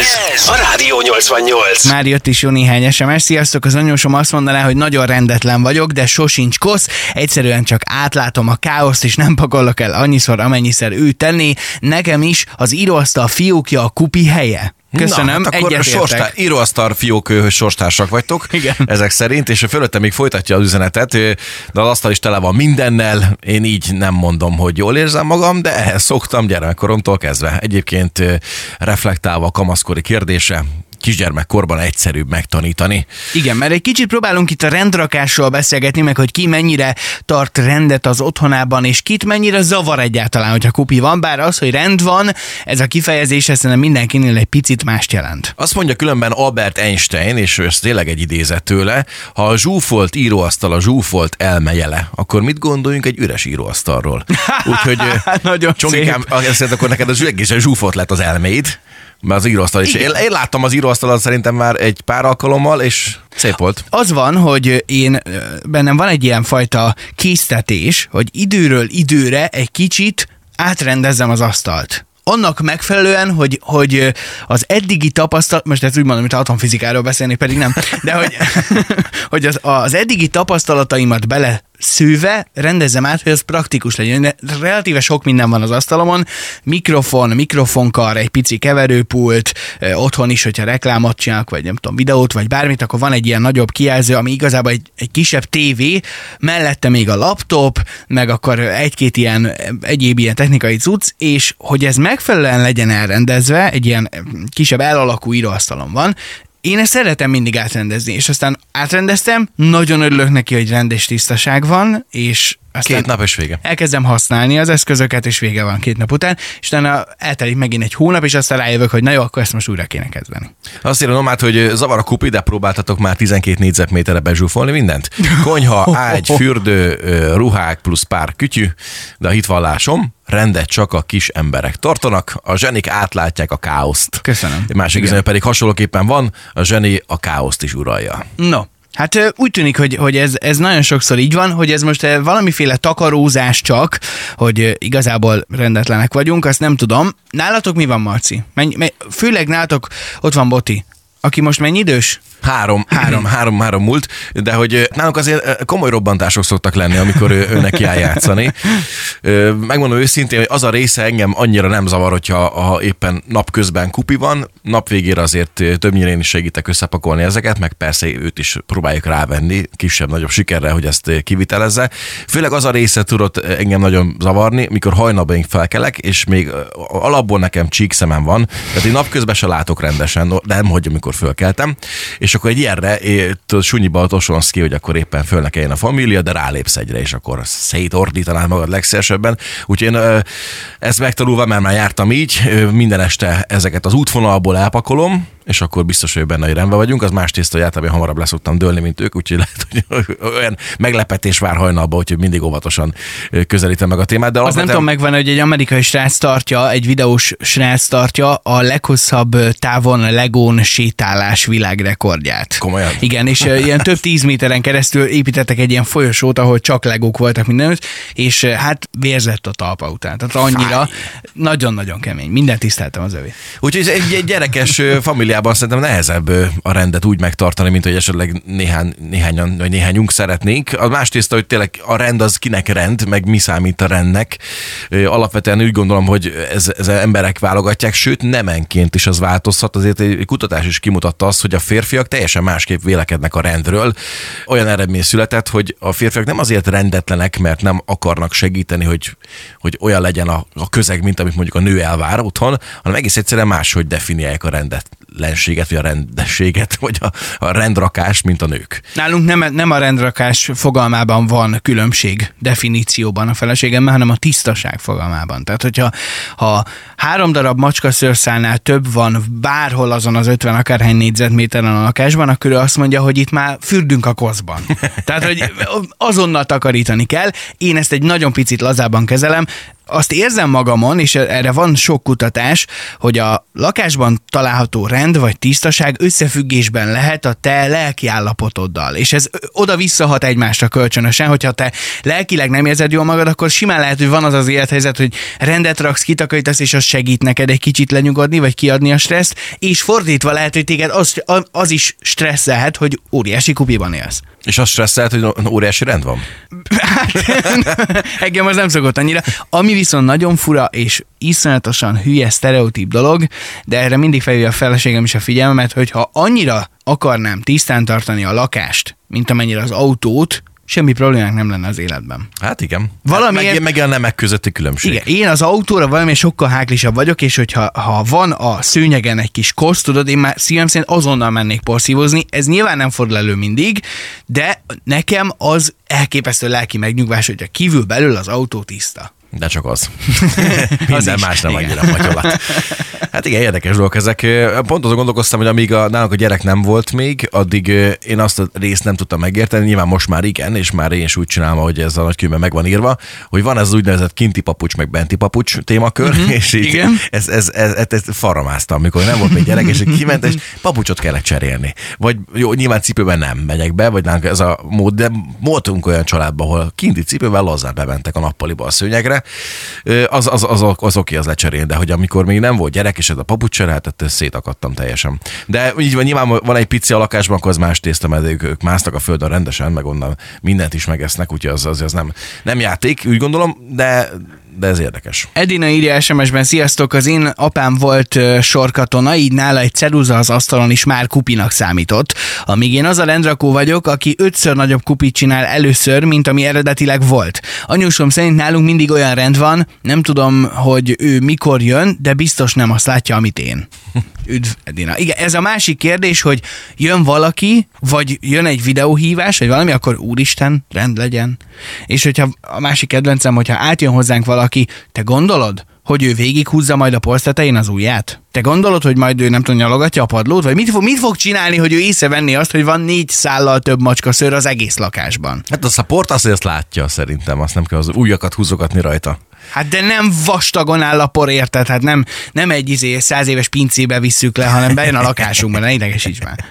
Ez a Rádió 88. Már jött is jó néhány SMS. Sziasztok, az anyósom azt mondaná, hogy nagyon rendetlen vagyok, de sosincs kosz. Egyszerűen csak átlátom a káoszt, és nem pakolok el annyiszor, amennyiszer ő tenné. Nekem is az íróasztal fiókja a kupi helye. Köszönöm, Na, hát akkor sorstár, íróasztal fiók ö, sorstársak vagytok, Igen. ezek szerint, és fölötte még folytatja az üzenetet, de az asztal is tele van mindennel, én így nem mondom, hogy jól érzem magam, de ehhez szoktam gyermekkoromtól kezdve. Egyébként reflektálva a kamaszkori kérdése, kisgyermekkorban egyszerűbb megtanítani. Igen, mert egy kicsit próbálunk itt a rendrakásról beszélgetni, meg hogy ki mennyire tart rendet az otthonában, és kit mennyire zavar egyáltalán, hogyha kupi van, bár az, hogy rend van, ez a kifejezés ez szerintem mindenkinél egy picit mást jelent. Azt mondja különben Albert Einstein, és ez tényleg egy idézet tőle, ha a zsúfolt íróasztal a zsúfolt elmejele, akkor mit gondoljunk egy üres íróasztalról? Úgyhogy Nagyon Csongikám, azt akkor neked az egészen zsúfolt lett az elméd, az íróasztal is. Én, én láttam az íróasztalat szerintem már egy pár alkalommal, és szép volt. Az van, hogy én bennem van egy ilyen fajta késztetés, hogy időről időre egy kicsit átrendezzem az asztalt. Annak megfelelően, hogy, hogy az eddigi tapasztalat, most ezt úgy mondom, mint atomfizikáról beszélni, pedig nem, de hogy, hogy az, az eddigi tapasztalataimat bele szűve rendezzem át, hogy az praktikus legyen. Relatíve sok minden van az asztalomon, mikrofon, mikrofonkar, egy pici keverőpult, ö, otthon is, hogyha reklámot csinálok, vagy nem tudom, videót, vagy bármit, akkor van egy ilyen nagyobb kijelző, ami igazából egy, egy kisebb tévé, mellette még a laptop, meg akkor egy-két ilyen egyéb ilyen technikai cucc, és hogy ez megfelelően legyen elrendezve, egy ilyen kisebb elalakú íróasztalom van, én ezt szeretem mindig átrendezni, és aztán átrendeztem, nagyon örülök neki, hogy rendes tisztaság van, és aztán Két nap és vége. elkezdem használni az eszközöket, és vége van két nap után, és utána eltelik megint egy hónap, és aztán rájövök, hogy na jó, akkor ezt most újra kéne kezdeni. Azt írja Nomát, hogy zavar a kupi, de próbáltatok már 12 négyzetméterre bezsúfolni mindent. Konyha, ágy, fürdő, ruhák plusz pár kütyű, de a hitvallásom, rendet csak a kis emberek tartanak, a zsenik átlátják a káoszt. Köszönöm. Egy másik üzenet pedig hasonlóképpen van, a zseni a káoszt is uralja. No, Hát úgy tűnik, hogy, hogy ez, ez nagyon sokszor így van, hogy ez most valamiféle takarózás csak, hogy igazából rendetlenek vagyunk, azt nem tudom. Nálatok mi van, Marci? Mennyi, me, főleg nálatok ott van Boti, aki most mennyi idős? Három, három, három, három múlt, de hogy nálunk azért komoly robbantások szoktak lenni, amikor ő, ő neki áll játszani. Megmondom őszintén, hogy az a része engem annyira nem zavar, hogyha ha éppen napközben kupi van, nap végére azért többnyire én is segítek összepakolni ezeket, meg persze őt is próbáljuk rávenni, kisebb-nagyobb sikerrel, hogy ezt kivitelezze. Főleg az a része tudott engem nagyon zavarni, mikor hajnalban én felkelek, és még alapból nekem csíkszemem van, tehát én napközben se látok rendesen, de nem hagyja, amikor fölkeltem, és akkor egy ilyenre tudod, sunyiba tosonsz ki, hogy akkor éppen föl ne a família, de rálépsz egyre, és akkor szétordítanád magad legszélesebben. Úgyhogy én ezt megtanulva, mert már jártam így, minden este ezeket az útvonalból elpakolom, és akkor biztos, hogy benne, hogy rendben vagyunk. Az más tészta, hogy általában hamarabb leszoktam dőlni, mint ők, úgyhogy lehet, hogy olyan meglepetés vár hajnalba, úgyhogy mindig óvatosan közelítem meg a témát. De Az nem tudom megvan, hogy egy amerikai srác tartja, egy videós srác tartja a leghosszabb távon legón sétálás világrekordját. Komolyan? Igen, és ilyen több tíz méteren keresztül építettek egy ilyen folyosót, ahol csak legók voltak mindenütt, és hát vérzett a talpa után. Tehát annyira nagyon-nagyon kemény. Minden tiszteltem az övé. Úgyhogy ez egy, egy gyerekes ö, familiában szerintem nehezebb a rendet úgy megtartani, mint hogy esetleg néhány, néhányan, vagy néhányunk szeretnénk. A más tészta, hogy tényleg a rend az kinek rend, meg mi számít a rendnek. Alapvetően úgy gondolom, hogy ez, ez emberek válogatják, sőt nemenként is az változhat. Azért egy kutatás is kimutatta azt, hogy a férfiak teljesen másképp vélekednek a rendről. Olyan eredmény született, hogy a férfiak nem azért rendetlenek, mert nem akarnak segíteni, hogy, hogy olyan legyen a, a közeg, mint amit mondjuk a nő elvár otthon, hanem egész egyszerűen máshogy definiálják a rendetlenséget, vagy a rendességet, vagy a, a rendrakást, mint a nők. Nálunk nem, nem a rendrakás fogalmában van különbség definícióban a feleségemmel, hanem a tisztaság fogalmában. Tehát, hogyha ha három darab macskaszőrszálnál több van bárhol azon az 50 akárhány négyzetméteren a lakásban, akkor ő azt mondja, hogy itt már fürdünk a koszban. Tehát, hogy azonnal takarítani kell. Én ezt egy nagyon picit lazában kezelem, azt érzem magamon, és erre van sok kutatás, hogy a lakásban található rend vagy tisztaság összefüggésben lehet a te lelki állapotoddal. És ez oda visszahat egymásra kölcsönösen, hogyha te lelkileg nem érzed jól magad, akkor simán lehet, hogy van az az élethelyzet, hogy rendet raksz, kitakarítasz, és az segít neked egy kicsit lenyugodni, vagy kiadni a stresszt, és fordítva lehet, hogy téged az, az is stresszelhet, hogy óriási kupiban élsz. És azt stresszelt, hogy óriási rend van? Hát, engem az nem szokott annyira. Ami viszont nagyon fura és iszonyatosan hülye sztereotíp dolog, de erre mindig felhívja a feleségem is a figyelmemet, hogy ha annyira akarnám tisztán tartani a lakást, mint amennyire az autót, semmi problémák nem lenne az életben. Hát igen. Valami meg, meg a nemek közötti különbség. Igen, én az autóra valami sokkal háklisabb vagyok, és hogyha ha van a szőnyegen egy kis kosz, tudod, én már szívem szerint azonnal mennék porszívozni. Ez nyilván nem fordul elő mindig, de nekem az elképesztő lelki megnyugvás, hogy a kívül belül az autó tiszta. De csak az. Minden az más nem igen. annyira magyolat. Hát igen, érdekes dolgok ezek. Pont azon gondolkoztam, hogy amíg a, nálunk a gyerek nem volt még, addig én azt a részt nem tudtam megérteni. Nyilván most már igen, és már én is úgy csinálom, hogy ez a nagykönyvben meg van írva, hogy van ez az úgynevezett kinti papucs, meg benti papucs témakör, uh-huh, és így igen. Ez, ez, ez, ez, ez farramáztam, amikor nem volt még gyerek, és kiment, és papucsot kellett cserélni. Vagy jó, nyilván cipőben nem megyek be, vagy nálunk ez a mód, de voltunk olyan családban, ahol kinti cipővel lazán bementek a nappaliba a szőnyegre, az, az, az, az, az oké, az lecserél, de hogy amikor még nem volt gyerek, és ez a papucs hát szétakadtam teljesen. De így van, nyilván van egy pici a lakásban, akkor az más tészta, mert ők, ők másznak a földön rendesen, meg onnan mindent is megesznek, úgyhogy az, az, az nem, nem játék, úgy gondolom, de de ez érdekes. Edina írja SMS-ben, sziasztok, az én apám volt sorkatona, így nála egy ceruza az asztalon is már kupinak számított. Amíg én az a rendrakó vagyok, aki ötször nagyobb kupit csinál először, mint ami eredetileg volt. Anyusom szerint nálunk mindig olyan rend van, nem tudom, hogy ő mikor jön, de biztos nem azt látja, amit én. Üdv, Edina. Igen, ez a másik kérdés, hogy jön valaki, vagy jön egy videóhívás, vagy valami, akkor úristen, rend legyen. És hogyha a másik kedvencem, hogyha átjön hozzánk valaki, te gondolod, hogy ő végighúzza majd a polsztetején az ujját? Te gondolod, hogy majd ő nem tudja nyalogatja a padlót? Vagy mit fog, mit fog csinálni, hogy ő észrevenni azt, hogy van négy szállal több macska szőr az egész lakásban? Hát az a port azt, azt látja szerintem, azt nem kell az ujjakat húzogatni rajta. Hát de nem vastagon áll a por, érted? Hát nem, nem egy izé száz éves pincébe visszük le, hanem bejön a lakásunkban, ne idegesíts már.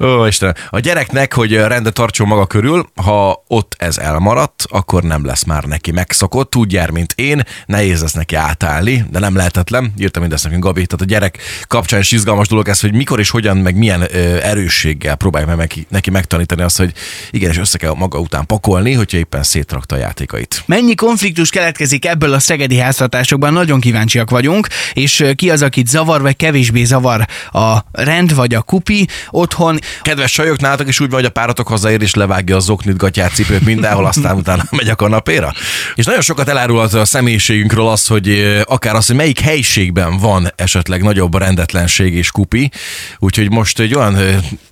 Ó, Isten. A gyereknek, hogy rendet tartson maga körül, ha ott ez elmaradt, akkor nem lesz már neki megszokott, úgy jár, mint én, nehéz lesz neki átállni, de nem lehetetlen. Írtam mindezt nekünk Gabi. Tehát a gyerek kapcsán is izgalmas dolog ez, hogy mikor és hogyan, meg milyen ö, erősséggel próbálja meg neki, neki megtanítani azt, hogy igenis össze kell maga után pakolni, hogyha éppen szétrakta a játékait. Mennyi konfliktus keletkezik ebből a szegedi háztartásokban, nagyon kíváncsiak vagyunk, és ki az, akit zavar, vagy kevésbé zavar a rend, vagy a kupi otthon. Kedves sajok, nálatok is úgy van, hogy a páratok hazaér és levágja az zoknit, gatyát, cipőt mindenhol, aztán utána megy a kanapéra. És nagyon sokat elárul az a személyiségünkről az, hogy akár az, hogy melyik helyiségben van esetleg nagyobb rendetlenség és kupi. Úgyhogy most egy olyan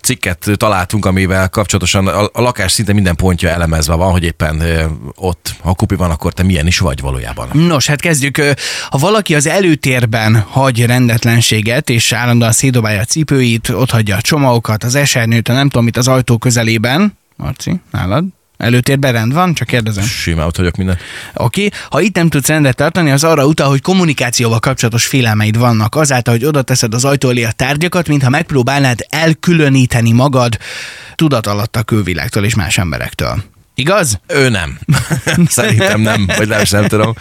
cikket találtunk, amivel kapcsolatosan a, a lakás szinte minden pontja elemezve van, hogy éppen ott, ha kupi van, akkor te milyen is vagy valójában. Nos, hát kezdjük. Ha valaki az előtérben hagy rendetlenséget, és állandóan szédobálja a cipőit, ott hagyja a csomagokat, az esernyőt, nem tudom mit az ajtó közelében, Marci, nálad? Előtérben rend van? Csak kérdezem. Simán ott vagyok minden. Oké. Okay. Ha itt nem tudsz rendet tartani, az arra utal, hogy kommunikációval kapcsolatos félelmeid vannak. Azáltal, hogy oda teszed az ajtó elé a tárgyakat, mintha megpróbálnád elkülöníteni magad tudat alatt a külvilágtól és más emberektől. Igaz? Ő nem. Szerintem nem, vagy nem, nem tudom.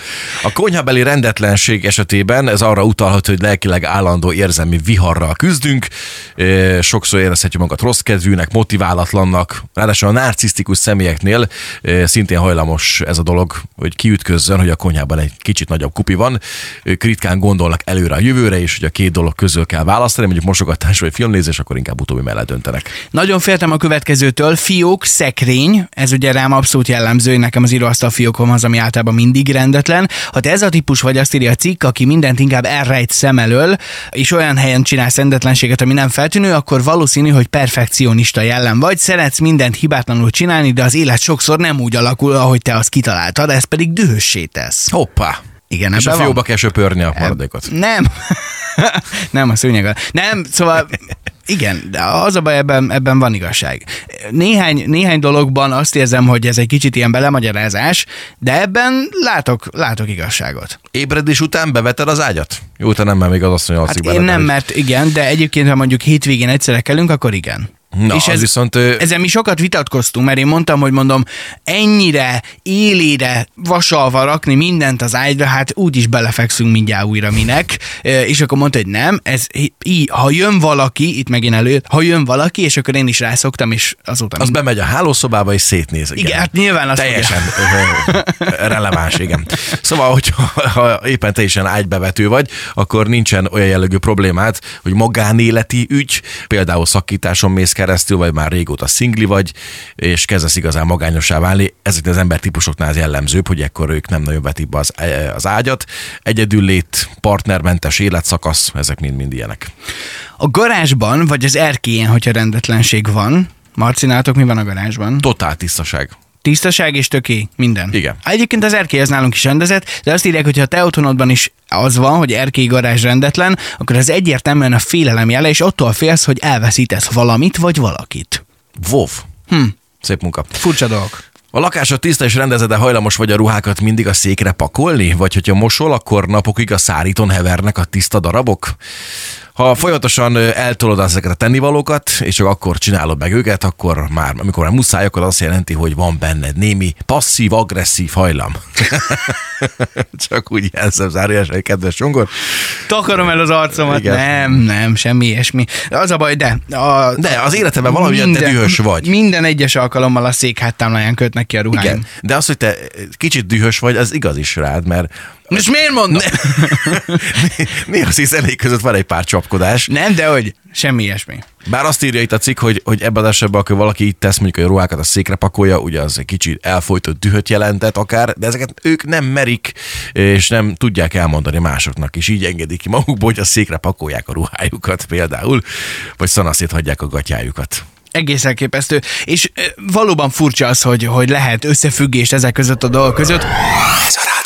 A konyhabeli rendetlenség esetében ez arra utalhat, hogy lelkileg állandó érzelmi viharral küzdünk. Sokszor érezhetjük magat rossz kedvűnek, motiválatlannak. Ráadásul a narcisztikus személyeknél szintén hajlamos ez a dolog, hogy kiütközzön, hogy a konyhában egy kicsit nagyobb kupi van. Ők ritkán gondolnak előre a jövőre, és hogy a két dolog közül kell választani, mondjuk mosogatás vagy filmnézés, akkor inkább utóbbi mellett döntenek. Nagyon féltem a következőtől. Fiók, szekrény, ez ugye rá rám abszolút jellemző, nekem az íróasztal fiókom az, ami általában mindig rendetlen. Ha te ez a típus vagy, azt írja a cikk, aki mindent inkább elrejt szem elől, és olyan helyen csinálsz rendetlenséget, ami nem feltűnő, akkor valószínű, hogy perfekcionista jellem vagy, szeretsz mindent hibátlanul csinálni, de az élet sokszor nem úgy alakul, ahogy te azt kitaláltad, ez pedig dühössé tesz. Hoppá! Igen, és a fióba kell söpörni a maradékot. Nem. nem, a szőnyeg. Nem, szóval Igen, de az a baj, ebben, ebben van igazság. Néhány, néhány dologban azt érzem, hogy ez egy kicsit ilyen belemagyarázás, de ebben látok, látok igazságot. Ébredés után beveted az ágyat? Jó, te nem, mert még az asszony Hát alszik én benned, nem, mert igen, de egyébként, ha mondjuk hétvégén egyszerre kelünk, akkor igen. Na, és ez viszont... Ezen mi sokat vitatkoztunk, mert én mondtam, hogy mondom, ennyire élére vasalva rakni mindent az ágyra, hát úgyis belefekszünk mindjárt újra minek. És akkor mondta, hogy nem, ez így, ha jön valaki, itt megint elő, ha jön valaki, és akkor én is rászoktam, és azóta Az bemegy a hálószobába és szétnéz. Igen, hát nyilván azt Teljesen releváns, igen. Szóval, hogyha ha éppen teljesen ágybevető vagy, akkor nincsen olyan jellegű problémát, hogy magánéleti ügy, például szakításon mész keresztül, vagy már régóta szingli vagy, és kezdesz igazán magányosá válni. Ezeknél az embertípusoknál ez jellemzőbb, hogy ekkor ők nem nagyon vetik be az, az ágyat. Egyedül lét, partnermentes életszakasz, ezek mind-mind ilyenek. A garázsban, vagy az erkélyen, hogyha rendetlenség van, Marci, mi van a garázsban? Totál tisztaság. Tisztaság és töké, minden. Igen. Egyébként az erkély az nálunk is rendezett, de azt írják, hogy ha te otthonodban is az van, hogy erkély garázs rendetlen, akkor ez egyértelműen a félelem jele, és attól félsz, hogy elveszítesz valamit vagy valakit. Vov. Hm. Szép munka. Furcsa dolog. A lakásod tiszta és rendezett, de hajlamos vagy a ruhákat mindig a székre pakolni? Vagy hogyha mosol, akkor napokig a száríton hevernek a tiszta darabok? Ha folyamatosan eltolod ezeket a tennivalókat, és csak akkor csinálod meg őket, akkor már, amikor már muszáj, akkor azt jelenti, hogy van benned némi passzív-agresszív hajlam. csak úgy jelzem zárójelesen, kedves Csongor. Takarom el az arcomat. Igen. Nem, nem, semmi ilyesmi. Az a baj, de... A, De az életedben valamilyen te dühös vagy. Minden egyes alkalommal a szék háttámláján kötnek ki a ruháim. Igen, de az, hogy te kicsit dühös vagy, az igaz is rád, mert Most miért mondom? néha az zenék között van egy pár csapkodás. Nem, de hogy semmi ilyesmi. Bár azt írja itt a cikk, hogy, hogy ebben az esetben, akkor valaki így tesz, mondjuk, a ruhákat a székre pakolja, ugye az egy kicsit elfolytott dühöt jelentett akár, de ezeket ők nem merik, és nem tudják elmondani másoknak, és így engedik ki magukból, hogy a székre pakolják a ruhájukat például, vagy szanaszét hagyják a gatyájukat. Egész elképesztő. És valóban furcsa az, hogy, hogy lehet összefüggést ezek között a dolgok között. Ez a